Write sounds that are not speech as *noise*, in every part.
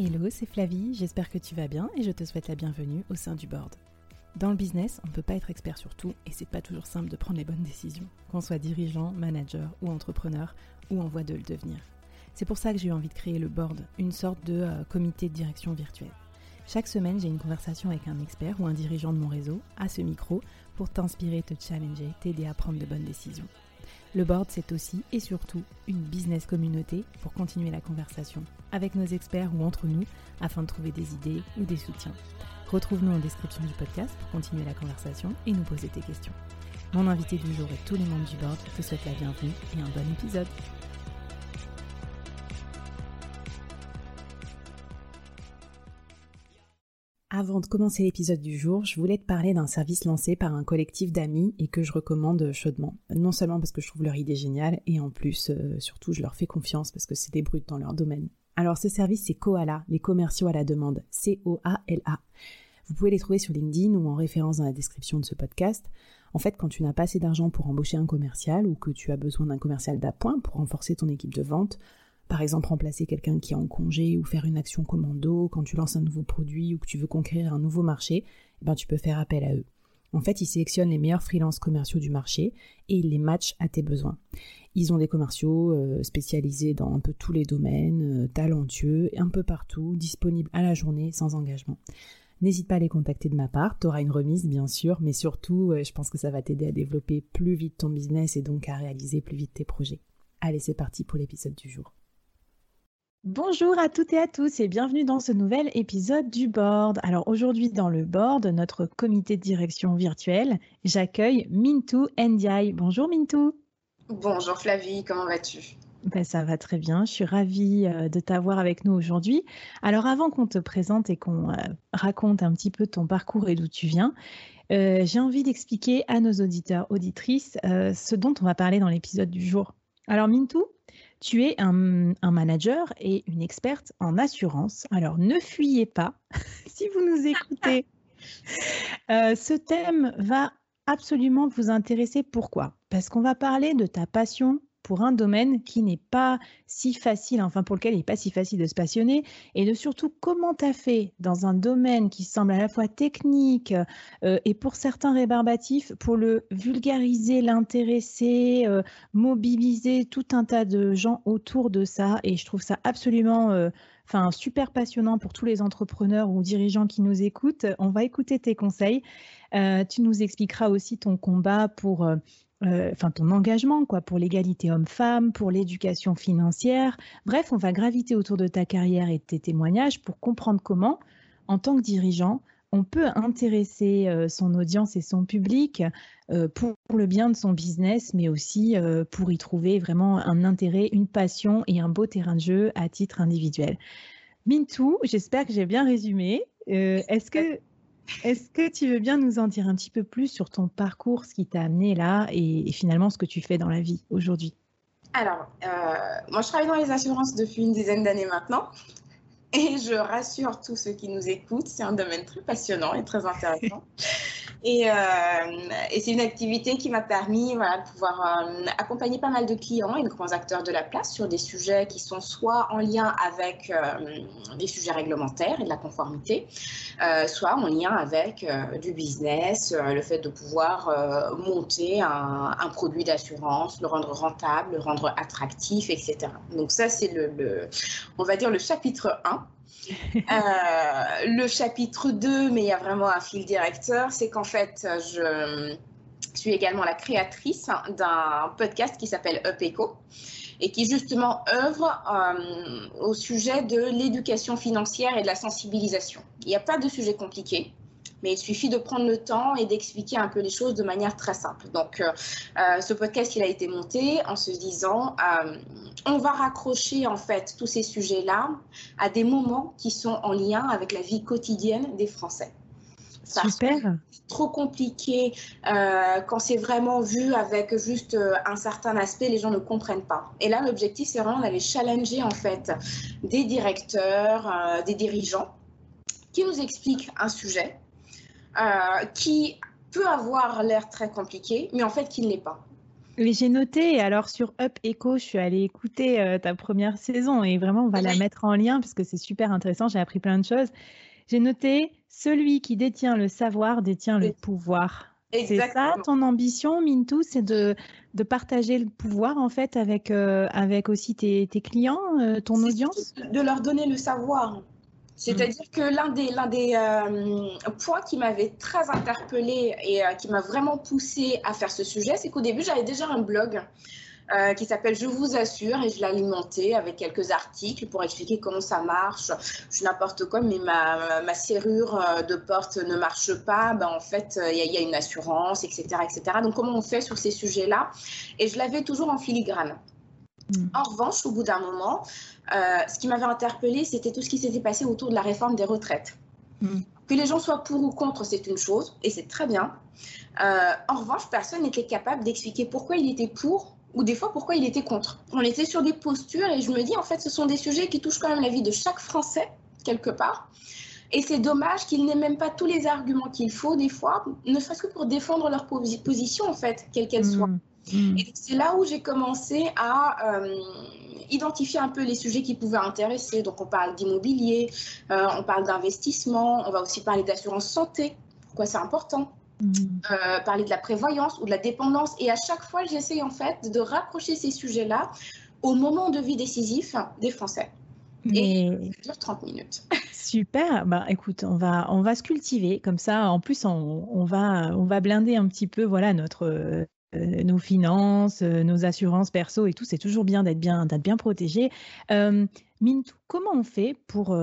Hello, c'est Flavie, j'espère que tu vas bien et je te souhaite la bienvenue au sein du board. Dans le business, on ne peut pas être expert sur tout et c'est pas toujours simple de prendre les bonnes décisions, qu'on soit dirigeant, manager ou entrepreneur ou en voie de le devenir. C'est pour ça que j'ai eu envie de créer le board, une sorte de euh, comité de direction virtuel. Chaque semaine, j'ai une conversation avec un expert ou un dirigeant de mon réseau à ce micro pour t'inspirer, te challenger, t'aider à prendre de bonnes décisions. Le board, c'est aussi et surtout une business communauté pour continuer la conversation avec nos experts ou entre nous afin de trouver des idées ou des soutiens. Retrouve-nous en description du podcast pour continuer la conversation et nous poser tes questions. Mon invité du jour et tous les membres du board te souhaitent la bienvenue et un bon épisode. Avant de commencer l'épisode du jour, je voulais te parler d'un service lancé par un collectif d'amis et que je recommande chaudement. Non seulement parce que je trouve leur idée géniale, et en plus, euh, surtout, je leur fais confiance parce que c'est des brutes dans leur domaine. Alors ce service, c'est Koala, les commerciaux à la demande. C-O-A-L-A. Vous pouvez les trouver sur LinkedIn ou en référence dans la description de ce podcast. En fait, quand tu n'as pas assez d'argent pour embaucher un commercial ou que tu as besoin d'un commercial d'appoint pour renforcer ton équipe de vente, par exemple, remplacer quelqu'un qui est en congé ou faire une action commando quand tu lances un nouveau produit ou que tu veux conquérir un nouveau marché, eh ben, tu peux faire appel à eux. En fait, ils sélectionnent les meilleurs freelances commerciaux du marché et ils les matchent à tes besoins. Ils ont des commerciaux euh, spécialisés dans un peu tous les domaines, euh, talentueux, un peu partout, disponibles à la journée sans engagement. N'hésite pas à les contacter de ma part, tu auras une remise bien sûr, mais surtout euh, je pense que ça va t'aider à développer plus vite ton business et donc à réaliser plus vite tes projets. Allez, c'est parti pour l'épisode du jour. Bonjour à toutes et à tous et bienvenue dans ce nouvel épisode du board. Alors aujourd'hui dans le board, notre comité de direction virtuel, j'accueille Mintou Ndiaye. Bonjour Mintou. Bonjour Flavie, comment vas-tu? Ben, ça va très bien, je suis ravie euh, de t'avoir avec nous aujourd'hui. Alors avant qu'on te présente et qu'on euh, raconte un petit peu ton parcours et d'où tu viens, euh, j'ai envie d'expliquer à nos auditeurs, auditrices, ce dont on va parler dans l'épisode du jour. Alors Mintou, tu es un, manager et une experte en assurance. Alors ne fuyez pas *laughs* si vous nous écoutez. *laughs* Euh, ce thème va absolument vous intéresser. Pourquoi? Parce qu'on va parler de ta passion pour un domaine qui n'est pas si facile, enfin pour lequel il n'est pas si facile de se passionner, et de surtout comment tu as fait dans un domaine qui semble à la fois technique euh, et pour certains rébarbatif, pour le vulgariser, l'intéresser, euh, mobiliser tout un tas de gens autour de ça, et je trouve ça absolument... Euh, enfin, super passionnant pour tous les entrepreneurs ou dirigeants qui nous écoutent. On va écouter tes conseils. tu nous expliqueras aussi ton combat pour enfin ton engagement quoi pour l'égalité homme-femme, pour l'éducation financière. Bref, on va graviter autour de ta carrière et de tes témoignages pour comprendre comment, en tant que dirigeant, on peut intéresser euh, son audience et son public euh, pour, le bien de son business, mais aussi pour y trouver vraiment un intérêt, une passion et un beau terrain de jeu à titre individuel. Mintou, j'espère que j'ai bien résumé. Est-ce que est-ce que tu veux bien nous en dire un petit peu plus sur ton parcours, ce qui t'a amené là et, finalement ce que tu fais dans la vie aujourd'hui? Alors, euh, moi je travaille dans les assurances depuis une dizaine d'années maintenant. Et je rassure tous ceux qui nous écoutent, c'est un domaine très passionnant et très intéressant. Et, euh, et c'est une activité qui m'a permis de pouvoir euh, accompagner pas mal de clients et de grands acteurs de la place sur des sujets qui sont soit en lien avec euh, des sujets réglementaires et de la conformité, soit en lien avec du business, le fait de pouvoir monter un, produit d'assurance, le rendre rentable, le rendre attractif, etc. Donc ça, c'est le, on va dire le chapitre 1 euh, le chapitre 2, mais il y a vraiment un fil directeur, c'est qu'en fait, je suis également la créatrice d'un podcast qui s'appelle Up Echo et qui justement œuvre euh, au sujet de l'éducation financière et de la sensibilisation. Il n'y a pas de sujet compliqué mais il suffit de prendre le temps et d'expliquer un peu les choses de manière très simple. Donc, euh, euh, ce podcast, il a été monté en se disant, euh, on va raccrocher en fait tous ces sujets-là à des moments qui sont en lien avec la vie quotidienne des Français. Super. Trop compliqué euh, quand c'est vraiment vu avec juste un certain aspect, les gens ne comprennent pas. Et là, l'objectif, c'est vraiment d'aller challenger en fait des directeurs, euh, des dirigeants qui nous expliquent un sujet euh, qui peut avoir l'air très compliqué, mais en fait qui ne l'est pas. Oui, j'ai noté. Alors sur Up Echo, je suis allée écouter euh, ta première saison et vraiment on va la mettre en lien parce que c'est super intéressant. J'ai appris plein de choses. J'ai noté celui qui détient le savoir détient le pouvoir. C'est ça ton ambition, Mintou, c'est de, de, partager le pouvoir en fait avec, euh, avec aussi tes, tes clients, euh, ton audience? De leur donner le savoir. C'est-à-dire que l'un des, l'un des euh, points qui m'avait très interpellée et euh, qui m'a vraiment poussée à faire ce sujet, c'est qu'au début, j'avais déjà un blog euh, qui s'appelle Je vous assure et je l'alimentais avec quelques articles pour expliquer comment ça marche. Je n'importe quoi, mais ma, ma, serrure de porte ne marche pas. Ben, en fait, il y, y, a une assurance, etc., etc. Donc, comment on fait sur ces sujets-là? Et je l'avais toujours en filigrane. Mm. En revanche, au bout d'un moment, ce qui m'avait interpellée, c'était tout ce qui s'était passé autour de la réforme des retraites. Mm. Que les gens soient pour ou contre, c'est une chose, et c'est très bien. Euh, en revanche, personne n'était capable d'expliquer pourquoi il était pour ou des fois pourquoi il était contre. On était sur des postures et je me dis, en fait, ce sont des sujets qui touchent quand même la vie de chaque Français, quelque part. Et c'est dommage qu'ils n'aient même pas tous les arguments qu'il faut, des fois, ne serait-ce que pour défendre leur position, en fait, quelle qu'elle soit. Mm. Et c'est là où j'ai commencé à euh, identifier un peu les sujets qui pouvaient intéresser. Donc on parle d'immobilier, euh, on parle d'investissement, on va aussi parler d'assurance santé, pourquoi c'est important? Mm. Euh, parler de la prévoyance ou de la dépendance. Et à chaque fois, j'essaye en fait de rapprocher ces sujets-là au moment de vie décisif des Français. Et ça dure 30 minutes. *laughs* Super. Bah, écoute, on va, on va se cultiver comme ça. En plus, on, on, va, on va blinder un petit peu voilà, notre, euh, nos finances, euh, nos assurances perso et tout, c'est toujours bien d'être bien, bien protégé. Euh, Mintou, comment on fait pour,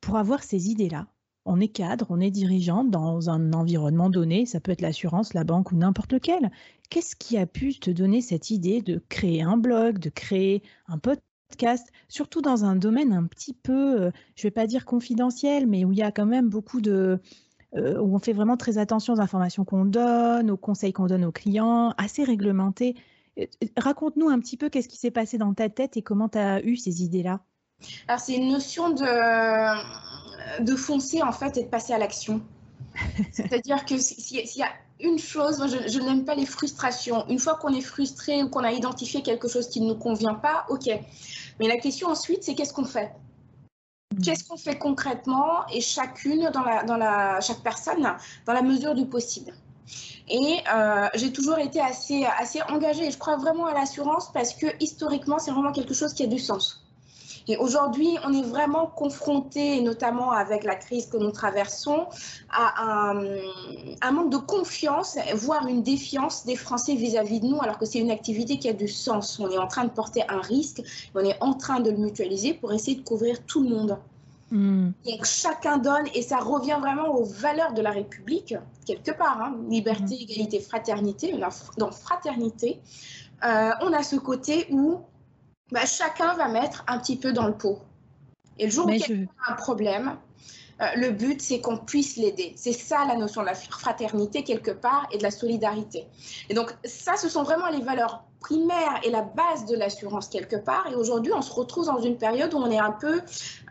pour avoir ces idées-là? On est cadre, on est dirigeant dans un environnement donné, ça peut être l'assurance, la banque ou n'importe lequel. Qu'est-ce qui a pu te donner cette idée de créer un blog, de créer un podcast, surtout dans un domaine un petit peu, je ne vais pas dire confidentiel, mais où il y a quand même beaucoup de, euh, où on fait vraiment très attention aux informations qu'on donne, aux conseils qu'on donne aux clients, assez réglementé. Raconte-nous un petit peu qu'est-ce qui s'est passé dans ta tête et comment tu as eu ces idées-là. Alors, c'est une notion de, de foncer en fait et de passer à l'action. *laughs* C'est-à-dire que s'il y a une chose, je, je n'aime pas les frustrations. Une fois qu'on est frustré ou qu'on a identifié quelque chose qui ne nous convient pas, ok. Mais la question ensuite, c'est qu'est-ce qu'on fait? Qu'est-ce qu'on fait concrètement et chacune dans la, dans la, chaque personne dans la mesure du possible. Et euh, j'ai toujours été assez, assez engagée et je crois vraiment à l'assurance parce que historiquement, c'est vraiment quelque chose qui a du sens. Et aujourd'hui, on est vraiment confronté, notamment avec la crise que nous traversons, à un, un manque de confiance, voire une défiance des Français vis-à-vis -vis de nous, alors que c'est une activité qui a du sens. On est en train de porter un risque, on est en train de le mutualiser pour essayer de couvrir tout le monde. Hmm. Et chacun donne, et ça revient vraiment aux valeurs de la République, quelque part, hein. liberté, hmm. égalité, fraternité. Dans fraternité, euh, on a ce côté où bah, chacun va mettre un petit peu dans le pot. Et le jour où quelqu'un a un problème, euh, le but, c'est qu'on puisse l'aider. C'est ça la notion de la fraternité quelque part et de la solidarité. Et donc ça, ce sont vraiment les valeurs primaires et la base de l'assurance quelque part. Et aujourd'hui, on se retrouve dans une période où on est un peu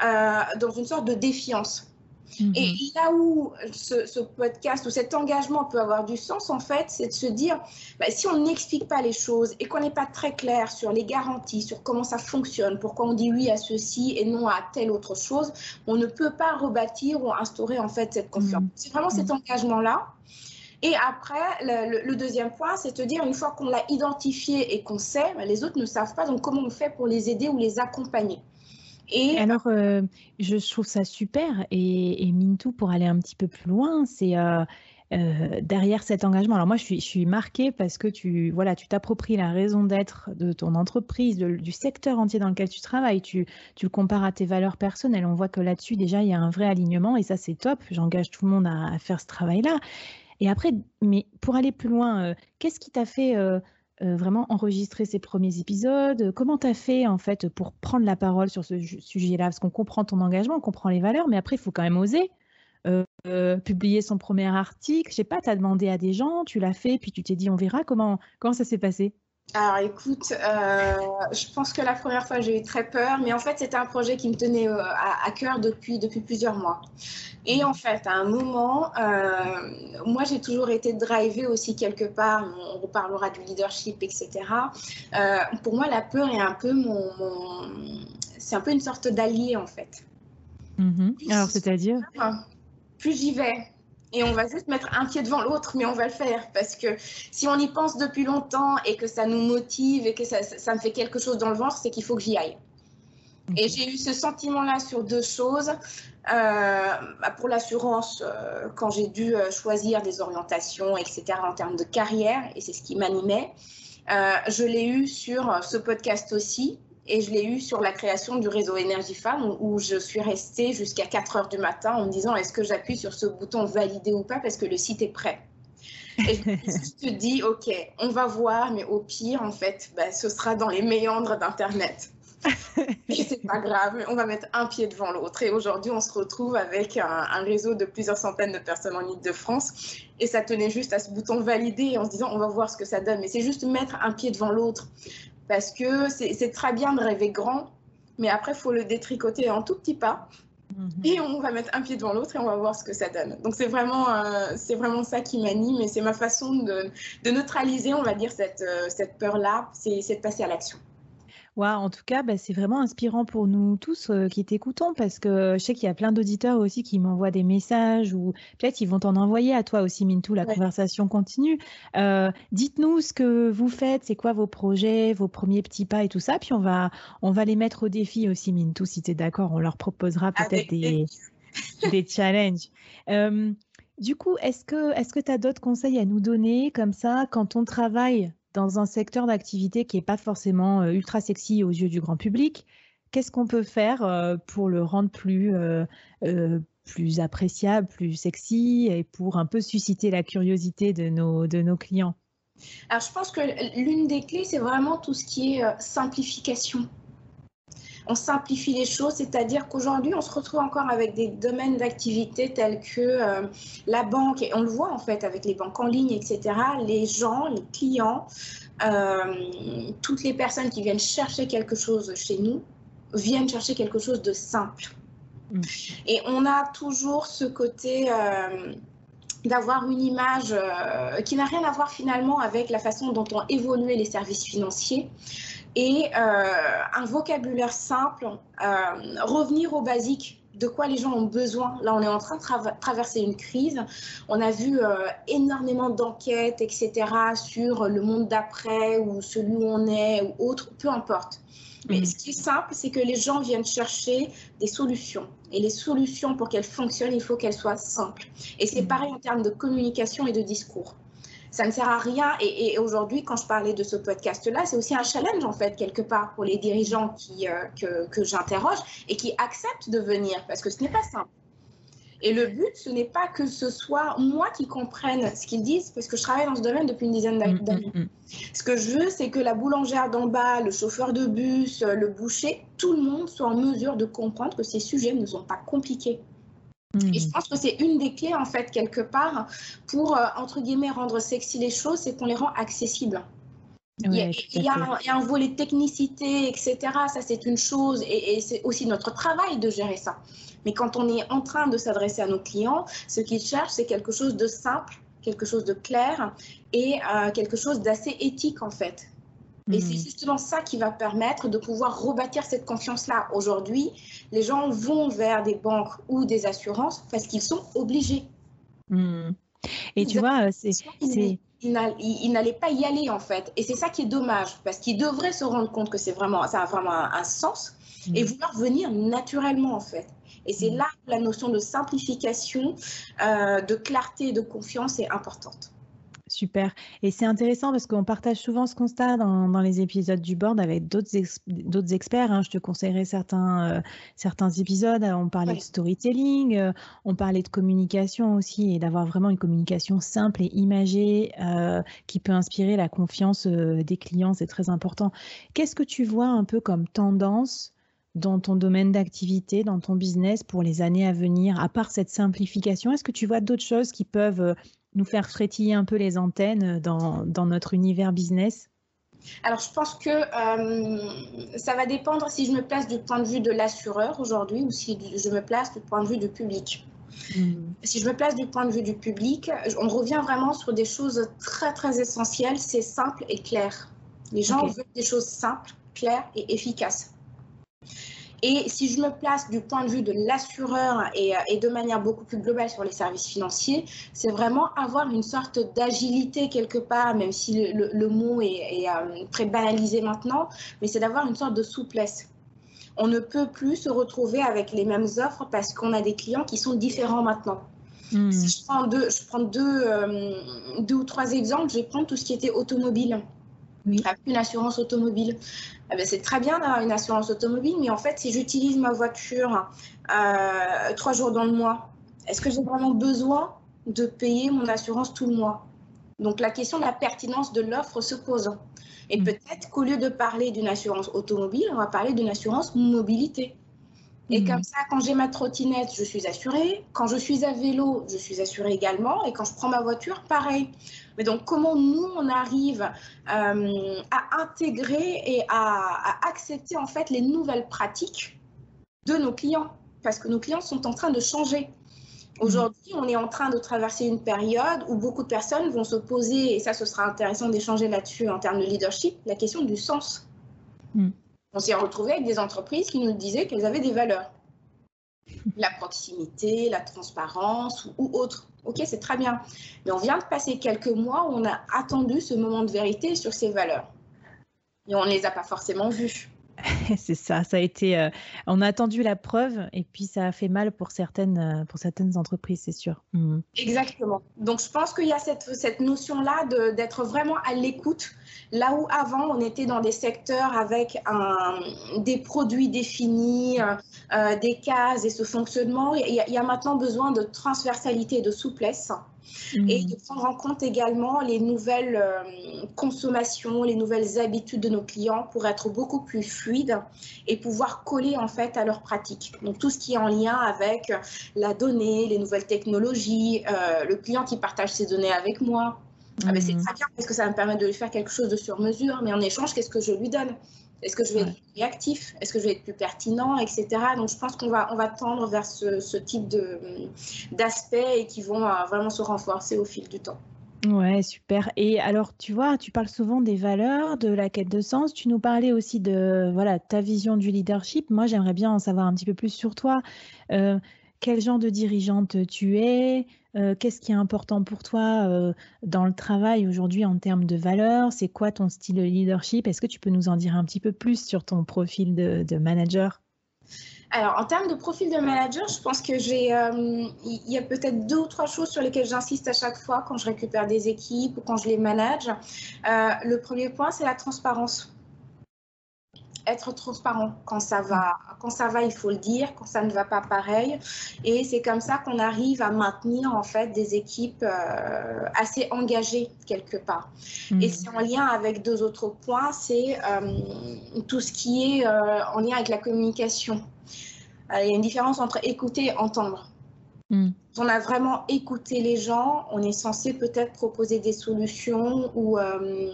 euh, dans une sorte de défiance. Et mhm. là où ce, podcast ou cet engagement peut avoir du sens, en fait, c'est de se dire, bah, si on n'explique pas les choses et qu'on n'est pas très clair sur les garanties, sur comment ça fonctionne, pourquoi on dit oui à ceci et non à telle autre chose, on ne peut pas rebâtir ou instaurer en fait cette confiance. Mhm. C'est vraiment cet mhm. engagement-là. Et après, le, deuxième point, c'est de dire, une fois qu'on l'a identifié et qu'on sait, bah, les autres ne savent pas, donc comment on fait pour les aider ou les accompagner et alors, euh, je trouve ça super. Et, et, Mintou, pour aller un petit peu plus loin, c'est euh, euh, derrière cet engagement. Alors moi, je suis, marquée parce que tu voilà, tu t'appropries la raison d'être de ton entreprise, du secteur entier dans lequel tu travailles. Tu, le compares à tes valeurs personnelles. On voit que là-dessus, déjà, il y a un vrai alignement et ça, c'est top. J'engage tout le monde à faire ce travail-là. Et après, mais pour aller plus loin, qu'est-ce qui t'a fait euh, vraiment enregistrer ces premiers épisodes? Comment tu as fait en fait pour prendre la parole sur ce sujet-là? Parce qu'on comprend ton engagement, on comprend les valeurs, mais après, il faut quand même oser. Euh, euh, publier son premier article, je sais pas, tu demandé à des gens, tu l'as fait, puis tu t'es dit on verra comment, comment ça s'est passé? Alors écoute, euh, je pense que la première fois j'ai eu très peur, mais en fait c'était un projet qui me tenait euh, à, cœur depuis, depuis plusieurs mois. Et en fait, à un moment, euh, moi j'ai toujours été drivée aussi quelque part, on reparlera du leadership, etc. pour moi, la peur est un peu mon, c'est un peu une sorte d'allié en fait. Mm-hmm. Alors c'est-à-dire? Plus j'y vais, et on va juste mettre un pied devant l'autre, mais on va le faire parce que si on y pense depuis longtemps et que ça nous motive et que ça, ça me fait quelque chose dans le ventre, c'est qu'il faut que j'y aille. Et j'ai eu ce sentiment-là sur deux choses. Euh, bah, pour l'assurance, euh, quand j'ai dû euh, choisir des orientations, etc., en termes de carrière, et c'est ce qui m'animait, je l'ai eu sur ce podcast aussi, et je l'ai eu sur la création du réseau Énergie Femmes où, je suis restée jusqu'à 4 heures du matin en me disant est-ce que j'appuie sur ce bouton valider ou pas parce que le site est prêt? Et je te *laughs* dis ok, on va voir, mais au pire, en fait, bah, ce sera dans les méandres d'Internet. *laughs* Et c'est pas grave, on va mettre un pied devant l'autre. Et aujourd'hui, on se retrouve avec un, un, réseau de plusieurs centaines de personnes en Ile-de-France. Et ça tenait juste à ce bouton valider en se disant on va voir ce que ça donne. Mais c'est juste mettre un pied devant l'autre parce que c'est très bien de rêver grand, mais après, il faut le détricoter en tout petits pas. Mhm. Et on va mettre un pied devant l'autre et on va voir ce que ça donne. Donc c'est vraiment, euh, c'est vraiment ça qui m'anime et c'est ma façon de, neutraliser, on va dire, cette, euh, cette peur-là, c'est de passer à l'action en tout cas, bah, c'est vraiment inspirant pour nous tous euh, qui t'écoutons parce que je sais qu'il y a plein d'auditeurs aussi qui m'envoient des messages ou peut-être ils vont t'en envoyer à toi aussi, Mintou. La conversation continue. Euh, dites-nous ce que vous faites, c'est quoi vos projets, vos premiers petits pas et tout ça. Puis on va, on va les mettre au défi aussi, Mintou, si tu es d'accord. On leur proposera peut-être des, *laughs* des challenges. Euh, du coup, est-ce que tu as d'autres conseils à nous donner comme ça quand on travaille dans un secteur d'activité qui n'est pas forcément euh, ultra sexy aux yeux du grand public, qu'est-ce qu'on peut faire euh, pour le rendre plus, euh, plus appréciable, plus sexy et pour un peu susciter la curiosité de nos, de nos clients? Alors, je pense que l'une des clés, c'est vraiment tout ce qui est simplification on simplifie les choses, c'est-à-dire qu'aujourd'hui, on se retrouve encore avec des domaines d'activité tels que euh, la banque, et on le voit en fait avec les banques en ligne, etc. Les gens, les clients, euh, toutes les personnes qui viennent chercher quelque chose chez nous viennent chercher quelque chose de simple. Mm. Et on a toujours ce côté... Euh, d'avoir une image qui n'a rien à voir finalement avec la façon dont ont évolué les services financiers et euh, un vocabulaire simple, euh, revenir aux basiques de quoi les gens ont besoin. Là, on est en train de traverser une crise. On a vu euh, énormément d'enquêtes, etc., sur le monde d'après ou celui où on est ou autre, peu importe. Mais mm. ce qui est simple, c'est que les gens viennent chercher des solutions. Et les solutions, pour qu'elles fonctionnent, il faut qu'elles soient simples. Et c'est mm. pareil en termes de communication et de discours ça ne sert à rien. Et, aujourd'hui, quand je parlais de ce podcast-là, c'est aussi un challenge, en fait, quelque part, pour les dirigeants qui, euh, que, que j'interroge et qui acceptent de venir, parce que ce n'est pas simple. Et le but, ce n'est pas que ce soit moi qui comprenne ce qu'ils disent, parce que je travaille dans ce domaine depuis une dizaine mm, mm, d'années. Mm. Ce que je veux, c'est que la boulangère d'en bas, le chauffeur de bus, le boucher, tout le monde soit en mesure de comprendre que ces sujets ne sont pas compliqués. Et je hmm. pense que c'est une des clés, en fait, quelque part, pour, euh, entre guillemets, rendre sexy les choses, c'est qu'on les rend accessibles. il, y a, un, volet technicité, etc. Ça, c'est une chose, et, c'est aussi notre travail de gérer ça. Mais quand on est en train de s'adresser à nos clients, ce qu'ils cherchent, c'est quelque chose de simple, quelque chose de clair et euh, quelque chose d'assez éthique, en fait. Et c'est hmm. justement ça qui va permettre de pouvoir rebâtir cette confiance-là. Aujourd'hui, les gens vont vers des banques ou des assurances parce qu'ils sont obligés. Hmm. Et tu vois, c'est... Ils n'allaient pas y aller en fait. Et c'est ça qui est dommage parce qu'ils devraient se rendre compte que c'est vraiment, ça a vraiment un, sens et hmm. vouloir venir naturellement en fait. Et c'est là que la notion de simplification, euh, de clarté et de confiance est importante. Super. Et c'est intéressant parce qu'on partage souvent ce constat dans, les épisodes du board avec d'autres experts. Hein. Je te conseillerais certains, euh, certains épisodes. On parlait de storytelling, euh, on parlait de communication aussi et d'avoir vraiment une communication simple et imagée euh, qui peut inspirer la confiance des clients. C'est très important. Qu'est-ce que tu vois un peu comme tendance dans ton domaine d'activité, dans ton business pour les années à venir, à part cette simplification? Est-ce que tu vois d'autres choses qui peuvent nous faire frétiller un peu les antennes dans, dans notre univers business? Alors, je pense que euh, ça va dépendre si je me place du point de vue de l'assureur aujourd'hui ou si je me place du point de vue du public. Hmm. Si je me place du point de vue du public, on revient vraiment sur des choses très très essentielles. C'est simple et clair. Les gens veulent des choses simples, claires et efficaces. Et si je me place du point de vue de l'assureur et, euh, de manière beaucoup plus globale sur les services financiers, c'est vraiment avoir une sorte d'agilité quelque part, même si le, mot est, euh, très banalisé maintenant, mais c'est d'avoir une sorte de souplesse. On ne peut plus se retrouver avec les mêmes offres parce qu'on a des clients qui sont différents maintenant. Hmm. Si je prends, deux, je prends deux, euh, deux ou trois exemples, je vais prendre tout ce qui était automobile oui. une assurance automobile. Eh ben, c'est très bien d'avoir une assurance automobile, mais en fait, si j'utilise ma voiture euh, trois jours dans le mois, est-ce que j'ai vraiment besoin de payer mon assurance tout le mois? Donc la question de la pertinence de l'offre se pose. Et mm. peut-être qu'au lieu de parler d'une assurance automobile, on va parler d'une assurance mobilité. Et mm. comme ça, quand j'ai ma trottinette, je suis assurée. Quand je suis à vélo, je suis assurée également. Et quand je prends ma voiture, pareil. Mais donc, comment nous, on arrive euh, à intégrer et à, accepter en fait les nouvelles pratiques de nos clients? Parce que nos clients sont en train de changer. Aujourd'hui, on est en train de traverser une période où beaucoup de personnes vont se poser, et ça, ce sera intéressant d'échanger là-dessus en termes de leadership, la question du sens. Mm. On s'est retrouvé avec des entreprises qui nous disaient qu'elles avaient des valeurs. La proximité, la transparence ou, autre. Ok, c'est très bien. Mais on vient de passer quelques mois où on a attendu ce moment de vérité sur ces valeurs. Et on ne les a pas forcément vues. *laughs* c'est ça, ça a été. Euh, on a attendu la preuve et puis ça a fait mal pour certaines, euh, pour certaines entreprises, c'est sûr. Mmh. Exactement. Donc je pense qu'il y a cette, cette notion-là d'être vraiment à l'écoute. Là où avant on était dans des secteurs avec des produits définis, euh, des cases et ce fonctionnement, il y, a, maintenant besoin de transversalité et de souplesse et de prendre en compte également les nouvelles euh, consommations, les nouvelles habitudes de nos clients pour être beaucoup plus fluides et pouvoir coller en fait à leurs pratiques. Donc tout ce qui est en lien avec la donnée, les nouvelles technologies, euh, le client qui partage ses données avec moi. Ah ben, c'est mmh. très bien parce que ça me permet de lui faire quelque chose de sur mesure, mais en échange, qu'est-ce que je lui donne? Est-ce que je vais être plus réactif? Est-ce que je vais être plus pertinent, etc. Donc, je pense qu'on va, on va tendre vers ce, type d'aspects et qui vont euh, vraiment se renforcer au fil du temps. Ouais, super. Et alors, tu vois, tu parles souvent des valeurs, de la quête de sens. Tu nous parlais aussi de voilà ta vision du leadership. Moi, j'aimerais bien en savoir un petit peu plus sur toi. Euh, quel genre de dirigeante tu es, euh, qu'est-ce qui est important pour toi euh, dans le travail aujourd'hui en termes de valeurs, c'est quoi ton style de leadership, est-ce que tu peux nous en dire un petit peu plus sur ton profil de, manager? Alors, en termes de profil de manager, je pense que j'ai, euh, il y a peut-être deux ou trois choses sur lesquelles j'insiste à chaque fois quand je récupère des équipes ou quand je les manage. le premier point, c'est la transparence être transparent. Quand ça va, quand ça va, il faut le dire. Quand ça ne va pas, pareil. Et c'est comme ça qu'on arrive à maintenir en fait des équipes euh, assez engagées quelque part. Et mhm. c'est en lien avec deux autres points, c'est euh, tout ce qui est euh, en lien avec la communication. il y a une différence entre écouter et entendre. Mm. On a vraiment écouté les gens, on est censé peut-être proposer des solutions ou euh,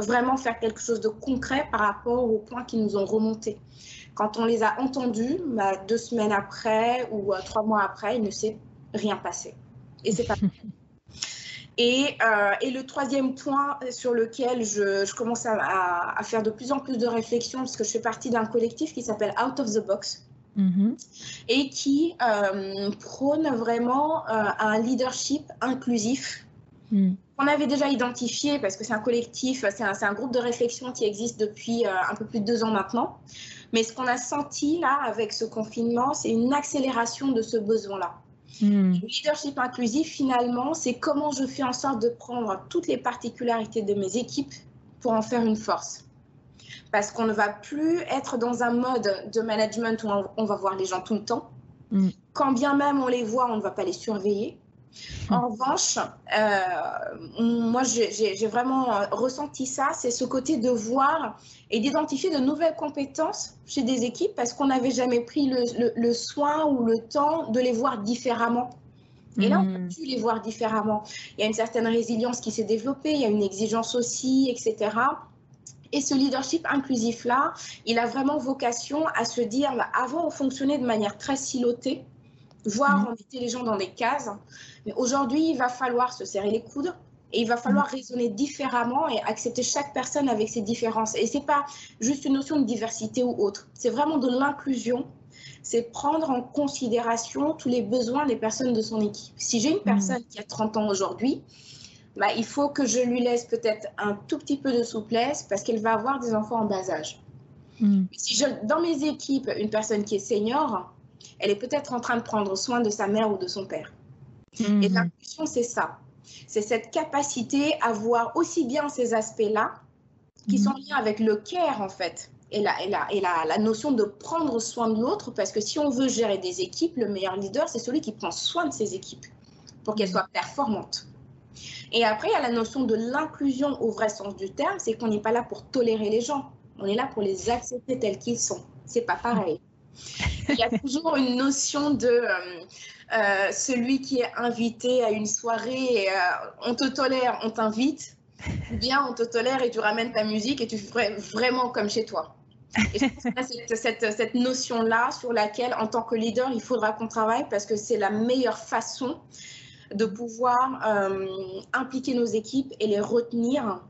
vraiment faire quelque chose de concret par rapport aux points qui nous ont remontés. Quand on les a entendus, bah, deux semaines après ou euh, trois mois après, il ne s'est rien passé. Et c'est pas *laughs* Et, euh, et, le troisième point sur lequel je, commence à, à, faire de plus en plus de réflexions, parce que je fais partie d'un collectif qui s'appelle Out of the Box, Mhm. et qui euh, prône vraiment euh, un leadership inclusif. Mm. On avait déjà identifié, parce que c'est un collectif, c'est un, groupe de réflexion qui existe depuis euh, un peu plus de deux ans maintenant. Mais ce qu'on a senti là avec ce confinement, c'est une accélération de ce besoin-là. Mm. Le leadership inclusif, finalement, c'est comment je fais en sorte de prendre toutes les particularités de mes équipes pour en faire une force parce qu'on ne va plus être dans un mode de management où on, va voir les gens tout le temps. Mm. Quand bien même on les voit, on ne va pas les surveiller. Mm. En revanche, euh, moi j'ai vraiment euh, ressenti ça, c'est ce côté de voir et d'identifier de nouvelles compétences chez des équipes parce qu'on n'avait jamais pris le, soin ou le temps de les voir différemment. Et là, on peut mm. plus les voir différemment. Il y a une certaine résilience qui s'est développée, il y a une exigence aussi, etc. Et ce leadership inclusif-là, il a vraiment vocation à se dire, bah, avant on fonctionnait de manière très silotée, voire on mettait les gens dans des cases, mais aujourd'hui il va falloir se serrer les coudes, et il va falloir raisonner différemment et accepter chaque personne avec ses différences. Et ce n'est pas juste une notion de diversité ou autre, c'est vraiment de l'inclusion. C'est prendre en considération tous les besoins des personnes de son équipe. Si j'ai une personne qui a 30 ans aujourd'hui, bah, il faut que je lui laisse peut-être un tout petit peu de souplesse parce qu'elle va avoir des enfants en bas âge. Mm. Si je, dans mes équipes, une personne qui est senior, elle est peut-être en train de prendre soin de sa mère ou de son père. Mm. Et l'inclusion, c'est ça. C'est cette capacité à voir aussi bien ces aspects-là qui mm. sont liés avec le care, en fait, et, la, et, la, et la, la notion de prendre soin de l'autre, parce que si on veut gérer des équipes, le meilleur leader, c'est celui qui prend soin de ses équipes pour qu'elles soient performantes. Et après, il y a la notion de l'inclusion au vrai sens du terme, c'est qu'on n'est pas là pour tolérer les gens, on est là pour les accepter tels qu'ils sont. C'est pas pareil. *laughs* Il y a toujours une notion de euh, euh, celui qui est invité à une soirée, et, euh, on te tolère, on t'invite, ou bien on te tolère et tu ramènes ta musique et tu fais vraiment comme chez toi. Et c'est cette, cette notion-là sur laquelle, en tant que leader, il faudra qu'on travaille parce que c'est la meilleure façon de pouvoir euh, impliquer nos équipes et les retenir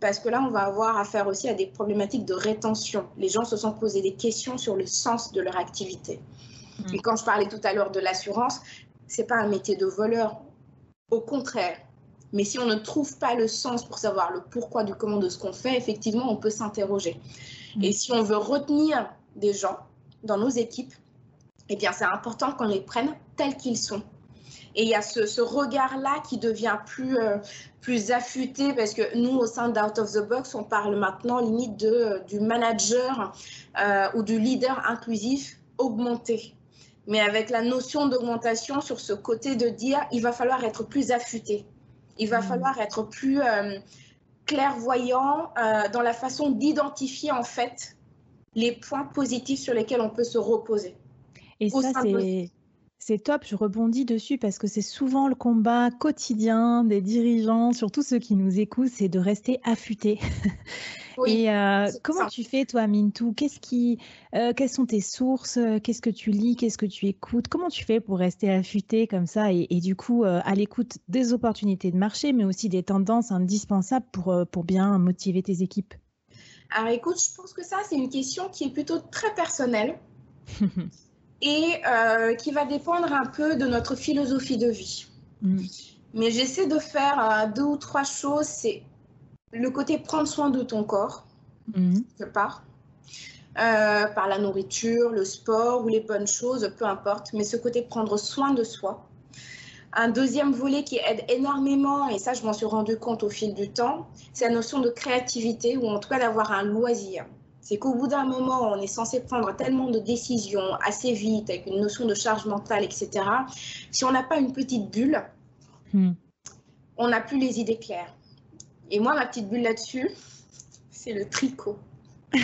parce que là, on va avoir affaire aussi à des problématiques de rétention. Les gens se sont posés des questions sur le sens de leur activité. Mm. Et quand je parlais tout à l'heure de l'assurance, c'est pas un métier de voleur. Au contraire. Mais si on ne trouve pas le sens pour savoir le pourquoi du comment de ce qu'on fait, effectivement, on peut s'interroger. Mm. Et si on veut retenir des gens dans nos équipes, eh bien, c'est important qu'on les prenne tels qu'ils sont et il y a ce, regard-là qui devient plus, euh, plus affûté parce que nous, au sein d'Out of the Box, on parle maintenant limite de, du manager euh, ou du leader inclusif augmenté. Mais avec la notion d'augmentation sur ce côté de dire, il va falloir être plus affûté. Il va mmh. falloir être plus euh, clairvoyant dans la façon d'identifier en fait les points positifs sur lesquels on peut se reposer. Et ça, c'est c'est top, je rebondis dessus parce que c'est souvent le combat quotidien des dirigeants, surtout ceux qui nous écoutent, c'est de rester affûté. *laughs* Et euh, comment tu fais, toi, Mintou? Qu'est-ce qui, euh, Quelles sont tes sources? Qu'est-ce que tu lis? Qu'est-ce que tu écoutes? Comment tu fais pour rester affûté comme ça et, du coup euh, à l'écoute des opportunités de marché, mais aussi des tendances indispensables pour, pour bien motiver tes équipes? Alors écoute, je pense que ça, c'est une question qui est plutôt très personnelle. *laughs* et euh, qui va dépendre un peu de notre philosophie de vie. Mm. Mais j'essaie de faire euh, deux ou trois choses. C'est le côté prendre soin de ton corps, mm. quelque part, euh, par la nourriture, le sport ou les bonnes choses, peu importe, mais ce côté prendre soin de soi. Un deuxième volet qui aide énormément, et ça je m'en suis rendu compte au fil du temps, c'est la notion de créativité ou en tout cas d'avoir un loisir c'est qu'au bout d'un moment, on est censé prendre tellement de décisions assez vite, avec une notion de charge mentale, etc. Si on n'a pas une petite bulle, hmm. on n'a plus les idées claires. Et moi, ma petite bulle là-dessus, c'est le tricot. *laughs* ah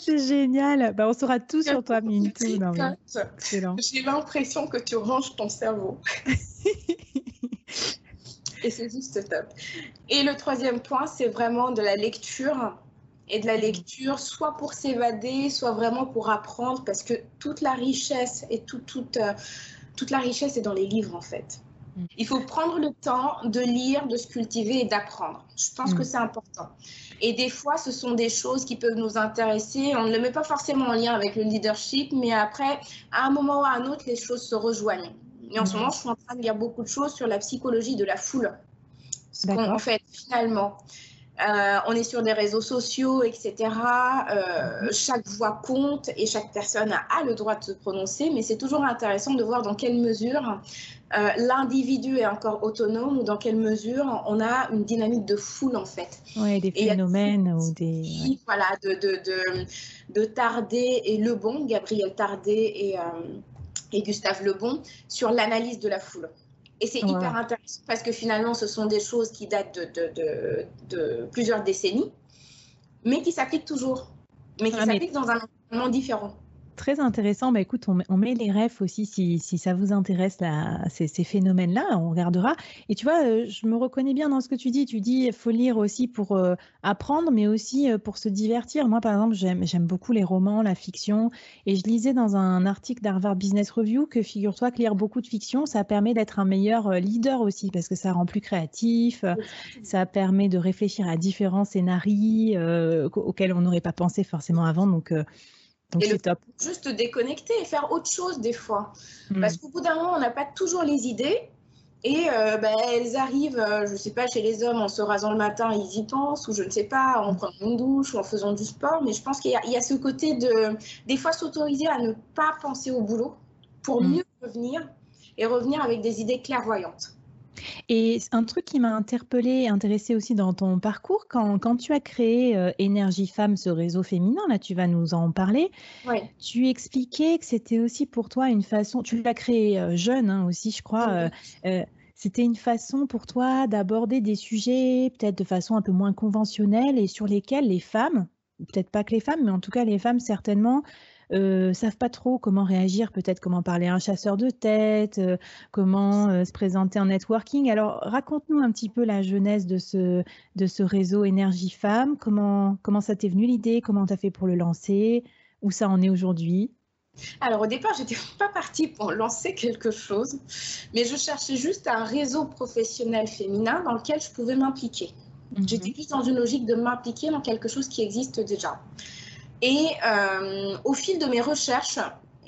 c'est génial. Bah, on saura tout sur toi, Mintou. J'ai l'impression que tu ranges ton cerveau. *laughs* Et c'est juste top. Et le troisième point, c'est vraiment de la lecture et de la lecture, soit pour s'évader, soit vraiment pour apprendre, parce que toute la richesse et toute, euh, toute la richesse est dans les livres en fait. Mm. Il faut prendre le temps de lire, de se cultiver et d'apprendre. Je pense que mm. c'est important. Et des fois, ce sont des choses qui peuvent nous intéresser. On ne le met pas forcément en lien avec le leadership, mais après, à un moment ou à un autre, les choses se rejoignent. Et en ce mm. moment, je suis en train de lire beaucoup de choses sur la psychologie de la foule. En fait, finalement, euh, on est sur des réseaux sociaux, etc. Euh, chaque voix compte et chaque personne a, le droit de se prononcer, mais c'est toujours intéressant de voir dans quelle mesure euh, l'individu est encore autonome ou dans quelle mesure on a une dynamique de foule en fait. Oui, des phénomènes ou des... Voilà, de, de, de, Tardet et Lebon, Gabriel Tardet et, et Gustave Lebon, sur l'analyse de la foule. Et c'est hyper intéressant parce que finalement, ce sont des choses qui datent de, de, plusieurs décennies, mais qui s'appliquent toujours, mais qui s'appliquent dans un environnement différent. Très intéressant. Bah, écoute, on, met les refs aussi si, ça vous intéresse ces, phénomènes-là, on regardera. Et tu vois, euh, je me reconnais bien dans ce que tu dis. Tu dis, il faut lire aussi pour euh, apprendre, mais aussi euh, pour se divertir. Moi, par exemple, j'aime beaucoup les romans, la fiction. Et je lisais dans un article d'Harvard Business Review que figure-toi que lire beaucoup de fiction, ça permet d'être un meilleur leader aussi, parce que ça rend plus créatif, ça permet de réfléchir à différents scénarios auxquels on n'aurait pas pensé forcément avant. Donc, donc top. Juste déconnecter et faire autre chose des fois. Hmm. Parce qu'au bout d'un moment, on n'a pas toujours les idées. Et euh, ben, elles arrivent, euh, je ne sais pas, chez les hommes, en se rasant le matin, ils y pensent, ou je ne sais pas, en prenant une douche ou en faisant du sport. Mais je pense qu'il y, a ce côté de, des fois, s'autoriser à ne pas penser au boulot pour hmm. mieux revenir et revenir avec des idées clairvoyantes. Et un truc qui m'a interpellée, intéressée aussi dans ton parcours, quand, quand tu as créé euh, Énergie Femme, ce réseau féminin, là tu vas nous en parler, tu expliquais que c'était aussi pour toi une façon, tu l'as créé euh, jeune hein, aussi je crois, euh, c'était une façon pour toi d'aborder des sujets peut-être de façon un peu moins conventionnelle et sur lesquels les femmes, peut-être pas que les femmes, mais en tout cas les femmes certainement, euh, savent pas trop comment réagir, peut-être comment parler à un chasseur de tête, euh, comment euh, se présenter en networking. Alors, raconte-nous un petit peu la jeunesse de ce, de ce réseau Énergie Femmes. Comment, comment ça t'est venu l'idée? Comment tu as fait pour le lancer? Où ça en est aujourd'hui? Alors au départ, j'étais *laughs* pas partie pour lancer quelque chose, mais je cherchais juste un réseau professionnel féminin dans lequel je pouvais m'impliquer. Mhm. J'étais plus dans une logique de m'impliquer dans quelque chose qui existe déjà. Et euh, au fil de mes recherches,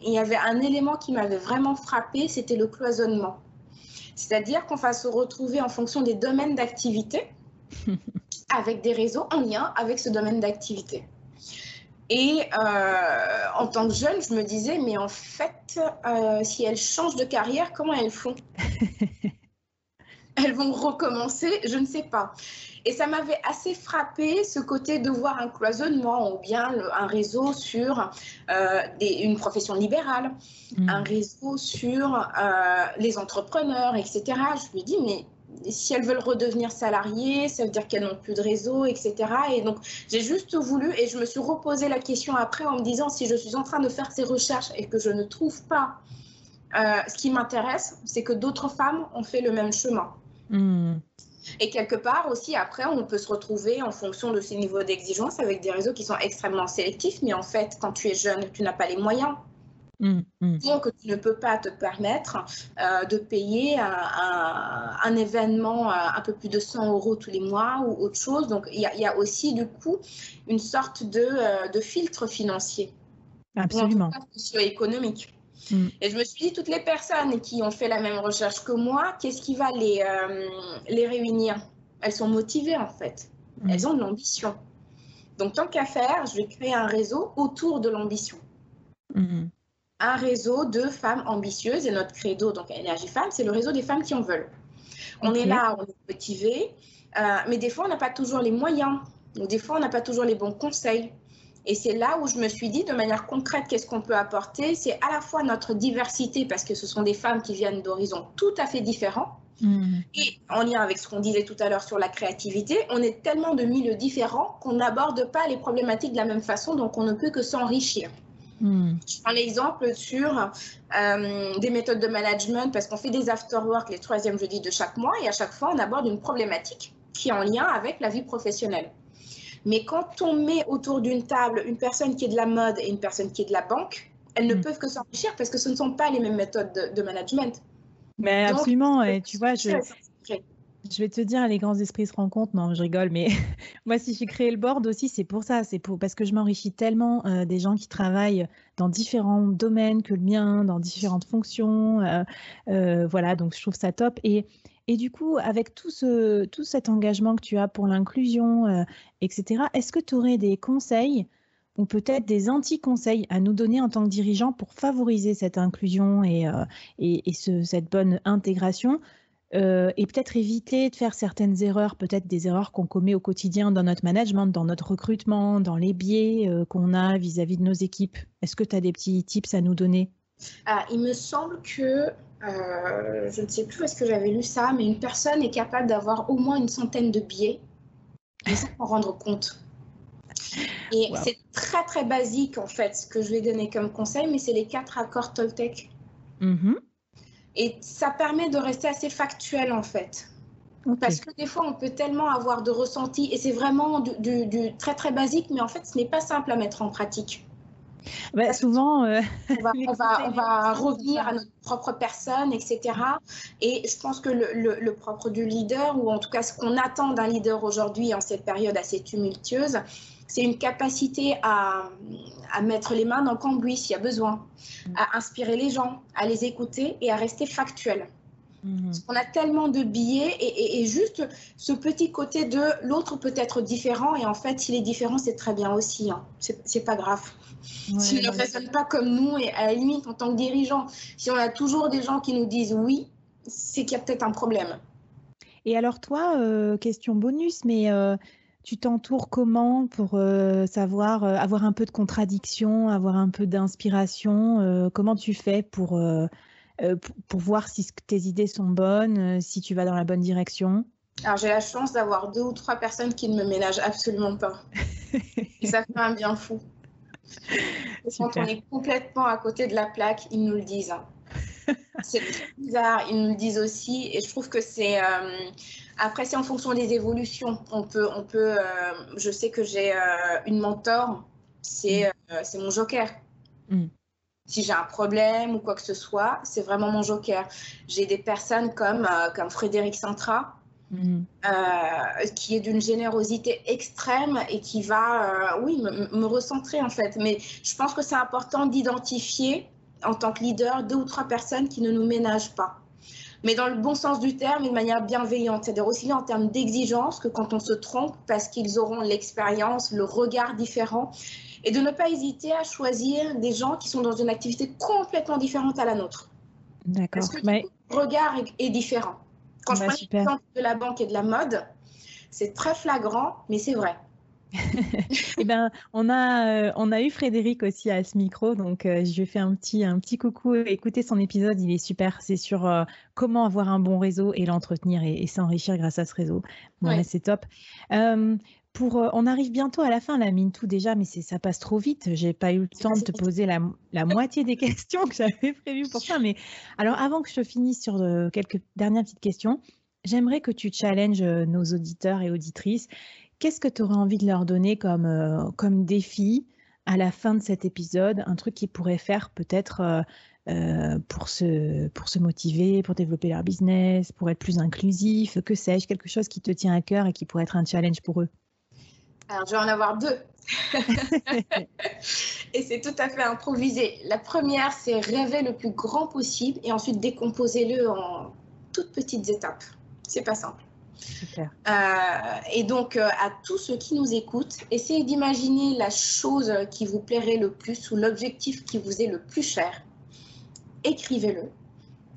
il y avait un élément qui m'avait vraiment frappé, c'était le cloisonnement. C'est-à-dire qu'on va se retrouver en fonction des domaines d'activité *laughs* avec des réseaux en lien avec ce domaine d'activité. Et euh, en tant que jeune, je me disais, mais en fait, euh, si elles changent de carrière, comment elles font? *laughs* Elles vont recommencer, je ne sais pas. Et ça m'avait assez frappé ce côté de voir un cloisonnement ou bien un réseau sur euh, une profession libérale, mm. un réseau sur euh, les entrepreneurs, etc. Je me dis, mais si elles veulent redevenir salariées, ça veut dire qu'elles n'ont plus de réseau, etc. Et donc, j'ai juste voulu, et je me suis reposé la question après en me disant, si je suis en train de faire ces recherches et que je ne trouve pas euh, ce qui m'intéresse, c'est que d'autres femmes ont fait le même chemin. Mm. Et quelque part aussi, après, on peut se retrouver en fonction de ces niveaux d'exigence avec des réseaux qui sont extrêmement sélectifs, mais en fait, quand tu es jeune, tu n'as pas les moyens. Mmh, mmh. Donc, tu ne peux pas te permettre euh, de payer un, événement à un peu plus de 100 euros tous les mois ou autre chose. Donc, il y, a aussi, du coup, une sorte de, euh, de filtre financier. Absolument. Socio-économique. Mm. Et je me suis dit, toutes les personnes qui ont fait la même recherche que moi, qu'est-ce qui va les, euh, les réunir? Elles sont motivées en fait. Mm. Elles ont de l'ambition. Donc, tant qu'à faire, je vais créer un réseau autour de l'ambition. Mm. Un réseau de femmes ambitieuses. Et notre credo, donc Énergie Femmes, c'est le réseau des femmes qui en veulent. On est là, on est motivé, euh, mais des fois, on n'a pas toujours les moyens. Ou des fois, on n'a pas toujours les bons conseils. Et c'est là où je me suis dit, de manière concrète, qu'est-ce qu'on peut apporter? C'est à la fois notre diversité, parce que ce sont des femmes qui viennent d'horizons tout à fait différents. Mm. Et en lien avec ce qu'on disait tout à l'heure sur la créativité, on est tellement de milieux différents qu'on n'aborde pas les problématiques de la même façon, donc on ne peut que s'enrichir. Mm. Je prends l'exemple sur euh, des méthodes de management parce qu'on fait des after-work les troisièmes jeudis de chaque mois et à chaque fois on aborde une problématique qui est en lien avec la vie professionnelle. Mais quand on met autour d'une table une personne qui est de la mode et une personne qui est de la banque, elles ne mm. peuvent que s'enrichir parce que ce ne sont pas les mêmes méthodes de, management. Mais absolument, et tu vois, je, je vais te dire, les grands esprits se rencontrent. Non, je rigole, mais *laughs* moi, si j'ai créé le board aussi, c'est pour ça. C'est pour parce que je m'enrichis tellement euh, des gens qui travaillent dans différents domaines que le mien, dans différentes fonctions. Euh, euh, voilà, donc je trouve ça top. Et, et du coup, avec tout, ce, tout cet engagement que tu as pour l'inclusion, euh, etc., est-ce que tu aurais des conseils ou peut-être des anti-conseils à nous donner en tant que dirigeant pour favoriser cette inclusion et, euh, et, cette bonne intégration euh, et peut-être éviter de faire certaines erreurs, peut-être des erreurs qu'on commet au quotidien dans notre management, dans notre recrutement, dans les biais qu'on a vis-à-vis -vis de nos équipes? Est-ce que tu as des petits tips à nous donner? Ah, Il me semble que euh, je ne sais plus où est-ce que j'avais lu ça, mais une personne est capable d'avoir au moins une centaine de biais sans en rendre compte. Et c'est très très basique en fait ce que je vais donner comme conseil, mais c'est les quatre accords Toltec. Mm-hmm. Et ça permet de rester assez factuel en fait. Parce que des fois, on peut tellement avoir de ressentis, et c'est vraiment du, très très basique, mais en fait, ce n'est pas simple à mettre en pratique. Bah, souvent, euh, on, va, *laughs* on, va, revenir à notre propre personne, etc. Et je pense que le, le, propre du leader, ou en tout cas ce qu'on attend d'un leader aujourd'hui en cette période assez tumultueuse, c'est une capacité à, à, mettre les mains dans le cambouis s'il y a besoin, mm. à inspirer les gens, à les écouter et à rester factuel. Mm. On a tellement de billets et, et, juste ce petit côté de l'autre peut être différent et en fait s'il est différent c'est très bien aussi, hein. c'est pas grave. S'il ne raisonne pas comme nous, et à la limite, en tant que dirigeant, si on a toujours des gens qui nous disent oui, c'est qu'il y a peut-être un problème. Et alors toi, euh, question bonus, mais euh, tu t'entoures comment pour euh, savoir avoir un peu de contradiction, avoir un peu d'inspiration Comment tu fais pour, pour, voir si tes idées sont bonnes, si tu vas dans la bonne direction? Alors j'ai la chance d'avoir deux ou trois personnes qui ne me ménagent absolument pas. *laughs* et ça fait un bien fou. Quand on est complètement à côté de la plaque, ils nous le disent. Hein. *laughs* c'est bizarre, ils nous le disent aussi. Et je trouve que c'est. Euh, après, c'est en fonction des évolutions. On peut. On peut euh, je sais que j'ai euh, une mentor, c'est mm. mon joker. Mm. Si j'ai un problème ou quoi que ce soit, c'est vraiment mon joker. J'ai des personnes comme, comme Frédéric Sintra, Euh, qui est d'une générosité extrême et qui va, euh, oui, me, recentrer en fait. Mais je pense que c'est important d'identifier en tant que leader deux ou trois personnes qui ne nous ménagent pas. Mais dans le bon sens du terme et de manière bienveillante, c'est-à-dire aussi bien en termes d'exigence que quand on se trompe parce qu'ils auront l'expérience, le regard différent. Et de ne pas hésiter à choisir des gens qui sont dans une activité complètement différente à la nôtre. D'accord. Parce que le regard est différent. Quand je bah, prends l'exemple de la banque et de la mode, c'est très flagrant, mais c'est vrai. *laughs* eh ben, on a, euh, on a eu Frédéric aussi à ce micro, donc euh, je lui ai fait un petit, un petit coucou. Écoutez son épisode, il est super. C'est sur euh, comment avoir un bon réseau et l'entretenir et, s'enrichir grâce à ce réseau. Bon, c'est top. Pour, on arrive bientôt à la fin, la mine tout déjà, mais ça passe trop vite. J'ai pas eu le temps de te poser la, la moitié des questions que j'avais prévues pour ça. Mais alors, avant que je finisse sur quelques dernières petites questions, j'aimerais que tu challenges nos auditeurs et auditrices Qu'est-ce que tu aurais envie de leur donner comme, euh, comme défi à la fin de cet épisode? Un truc qu'ils pourraient faire peut-être euh, euh, pour, se, pour se motiver, pour développer leur business, pour être plus inclusif, que sais-je, quelque chose qui te tient à cœur et qui pourrait être un challenge pour eux? Alors, je vais en avoir deux. *laughs* et c'est tout à fait improvisé. La première, c'est rêver le plus grand possible et ensuite décomposer-le en toutes petites étapes. C'est pas simple. Euh, et donc, euh, à tous ceux qui nous écoutent, essayez d'imaginer la chose qui vous plairait le plus ou l'objectif qui vous est le plus cher. Écrivez-le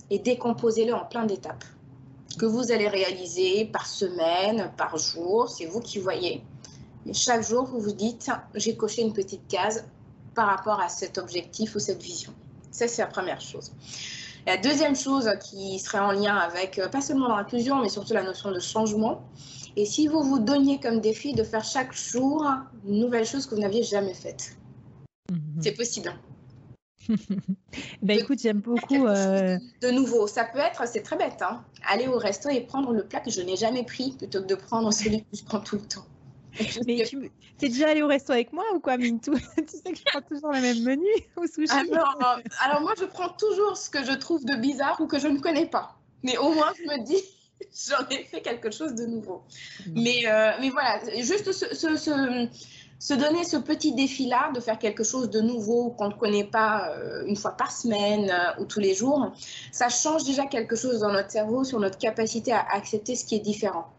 et décomposez-le en plein d'étapes que vous allez réaliser par semaine, par jour, c'est vous qui voyez. Mais chaque jour, vous vous dites, j'ai coché une petite case par rapport à cet objectif ou cette vision. Ça, c'est la première chose. La deuxième chose qui serait en lien avec, euh, pas seulement l'inclusion, mais surtout la notion de changement, et si vous vous donniez comme défi de faire chaque jour une nouvelle chose que vous n'aviez jamais faite? Mhm. C'est possible. ben *laughs* écoute, j'aime beaucoup. Euh, de nouveau, ça peut être, c'est très bête, hein, aller au resto et prendre le plat que je n'ai jamais pris plutôt que de prendre celui que je prends tout le temps. Mais tu es déjà allé au resto avec moi ou quoi, Mintou *laughs* Tu sais que je prends toujours le même menu *laughs* au sushi alors, euh, alors, moi, je prends toujours ce que je trouve de bizarre ou que je ne connais pas. Mais au moins, je me dis, *laughs* j'en ai fait quelque chose de nouveau. Mais, euh, mais voilà, juste se, donner ce petit défi-là de faire quelque chose de nouveau qu'on ne connaît pas euh, une fois par semaine ou tous les jours, ça change déjà quelque chose dans notre cerveau sur notre capacité à accepter ce qui est différent.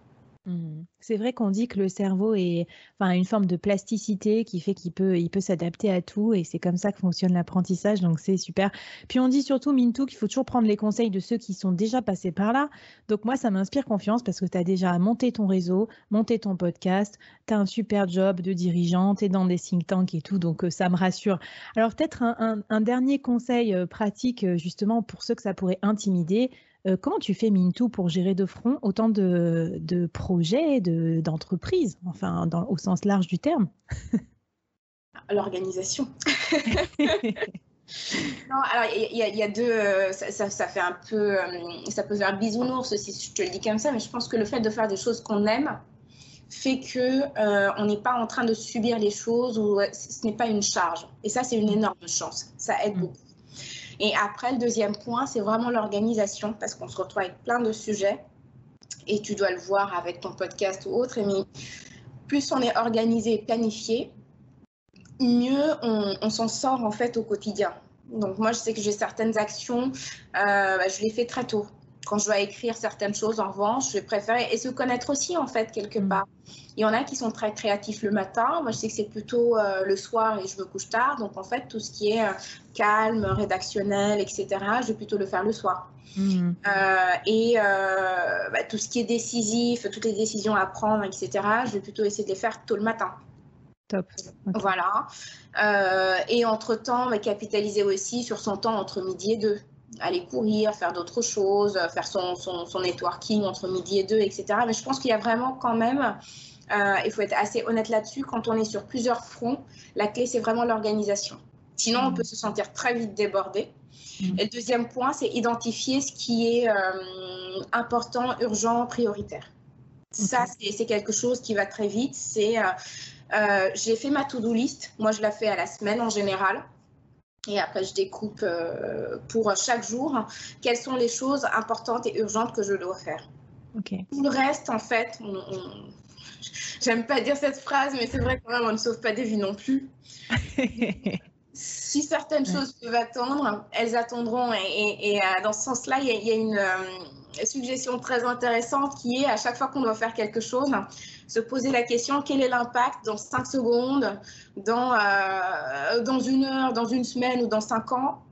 Mmh. C'est vrai qu'on dit que le cerveau est une forme de plasticité qui fait qu'il peut, peut s'adapter à tout et c'est comme ça que fonctionne l'apprentissage, donc c'est super. Puis on dit surtout, Mintou, qu'il faut toujours prendre les conseils de ceux qui sont déjà passés par là. Donc moi, ça m'inspire confiance parce que tu as déjà monté ton réseau, monté ton podcast, tu as un super job de dirigeant, tu dans des think tanks et tout, donc euh, ça me rassure. Alors peut-être un, dernier conseil euh, pratique euh, justement pour ceux que ça pourrait intimider. Comment tu fais Mintou pour gérer de front autant de, de projets, d'entreprises, enfin dans, au sens large du terme? L'organisation. *laughs* *laughs* Non, alors il y, a deux, euh, ça, ça, fait un peu, euh, ça peut faire bisounours si je te le dis comme ça, mais je pense que le fait de faire des choses qu'on aime fait que euh, on n'est pas en train de subir les choses ou ce n'est pas une charge. Et ça, c'est une énorme chance. Ça aide mm. beaucoup. Et après, le deuxième point, c'est vraiment l'organisation, parce qu'on se retrouve avec plein de sujets, et tu dois le voir avec ton podcast ou autre, mais plus on est organisé et planifié, mieux on, s'en sort en fait au quotidien. Donc moi, je sais que j'ai certaines actions, euh, bah, je les fais très tôt. Quand je dois écrire certaines choses, en revanche, je préfère et se connaître aussi en fait quelque mm. part. Il y en a qui sont très créatifs le matin. Moi, je sais que c'est plutôt euh, le soir et je me couche tard. Donc en fait, tout ce qui est euh, calme, rédactionnel, etc., je vais plutôt le faire le soir. Mm. et bah, tout ce qui est décisif, toutes les décisions à prendre, etc., je vais plutôt essayer de les faire tôt le matin. Voilà. Euh, et entre-temps, mais capitaliser aussi sur son temps entre midi et deux. Aller courir, faire d'autres choses, faire son, son, networking entre midi et deux, etc. Mais je pense qu'il y a vraiment quand même, euh, il faut être assez honnête là-dessus, quand on est sur plusieurs fronts, la clé, c'est vraiment l'organisation. Sinon, on mm. peut se sentir très vite débordé. Mm. Et le deuxième point, c'est identifier ce qui est euh, important, urgent, prioritaire. Ça, c'est quelque chose qui va très vite. C'est euh, j'ai fait ma to-do list. Moi, je la fais à la semaine en général. Et après, je découpe euh, pour chaque jour quelles sont les choses importantes et urgentes que je dois faire. Tout le reste, en fait, *laughs* j'aime pas dire cette phrase, mais c'est vrai quand même, on ne sauve pas des vies non plus. *laughs* si certaines choses peuvent attendre, elles attendront. Et, euh, dans ce sens-là, il y, a une suggestion très intéressante qui est à chaque fois qu'on doit faire quelque chose, se poser la question quel est l'impact dans 5 secondes, dans, euh, dans une heure, dans une semaine ou dans 5 ans?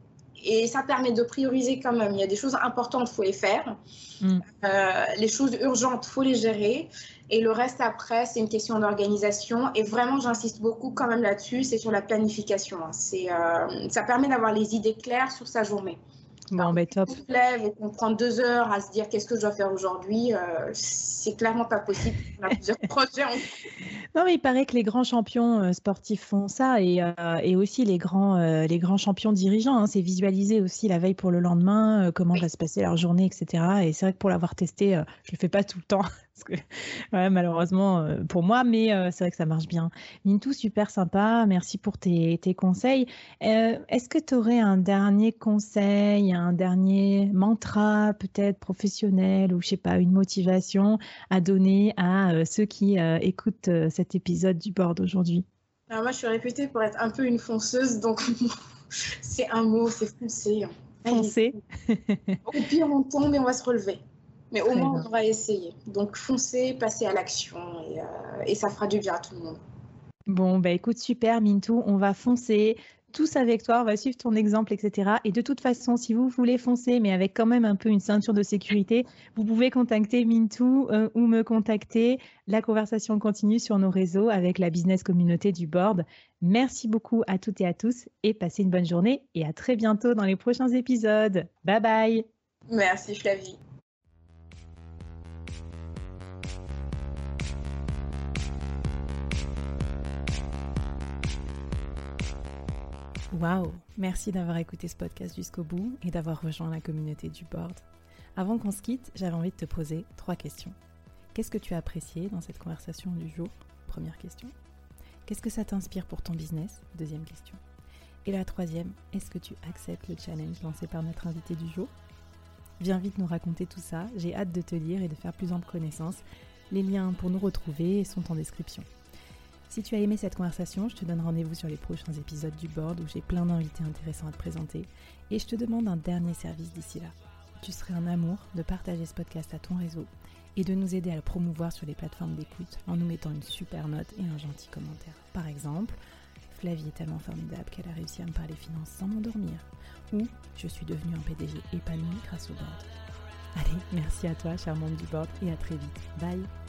Et ça permet de prioriser quand même. Il y a des choses importantes, il faut les faire. Mm. Euh, les choses urgentes, il faut les gérer. Et le reste après, c'est une question d'organisation. Et vraiment, j'insiste beaucoup quand même là-dessus, c'est sur la planification. C'est, euh, ça permet d'avoir les idées claires sur sa journée. Bon, ben top. Se lève et qu'on prend deux heures à se dire qu'est-ce que je dois faire aujourd'hui, euh, c'est clairement pas possible. On a *laughs* plusieurs projets. Non, mais il paraît que les grands champions euh, sportifs font ça et, euh, et aussi les grands, les grands champions dirigeants. Hein, c'est visualiser aussi la veille pour le lendemain, comment va se passer leur journée, etc. Et c'est vrai que pour l'avoir testé, je le fais pas tout le temps que *laughs* ouais, malheureusement euh, pour moi, mais euh, c'est vrai que ça marche bien. Mintou, super sympa, merci pour tes, tes conseils. Euh, est-ce que tu aurais un dernier conseil, un dernier mantra peut-être professionnel ou je sais pas, une motivation à donner à ceux qui écoutent cet épisode du board aujourd'hui? Alors moi, je suis réputée pour être un peu une fonceuse, donc *laughs* c'est un mot, c'est foncer. Foncer. Au pire, on tombe et on va se relever. Mais au moins, on va essayer. Donc, foncez, passez à l'action et, euh, et, ça fera du bien à tout le monde. Bon, bah écoute, super, Mintou, on va foncer tous avec toi, on va suivre ton exemple, etc. Et de toute façon, si vous voulez foncer, mais avec quand même un peu une ceinture de sécurité, vous pouvez contacter Mintou euh, ou me contacter. La conversation continue sur nos réseaux avec la business communauté du board. Merci beaucoup à toutes et à tous et passez une bonne journée et à très bientôt dans les prochains épisodes. Bye bye. Merci Flavie. Waouh Merci d'avoir écouté ce podcast jusqu'au bout et d'avoir rejoint la communauté du board. Avant qu'on se quitte, j'avais envie de te poser trois questions. Qu'est-ce que tu as apprécié dans cette conversation du jour? Première question. Qu'est-ce que ça t'inspire pour ton business? Deuxième question. Et la troisième, est-ce que tu acceptes le challenge lancé par notre invité du jour? Viens vite nous raconter tout ça, j'ai hâte de te lire et de faire plus ample connaissance. Les liens pour nous retrouver sont en description. Si tu as aimé cette conversation, je te donne rendez-vous sur les prochains épisodes du board où j'ai plein d'invités intéressants à te présenter et je te demande un dernier service d'ici là. Tu serais un amour de partager ce podcast à ton réseau et de nous aider à le promouvoir sur les plateformes d'écoute en nous mettant une super note et un gentil commentaire. Par exemple, Flavie est tellement formidable qu'elle a réussi à me parler finances sans m'endormir. Ou je suis devenue un PDG épanoui grâce au board. Allez, merci à toi, charmante du board, et à très vite. Bye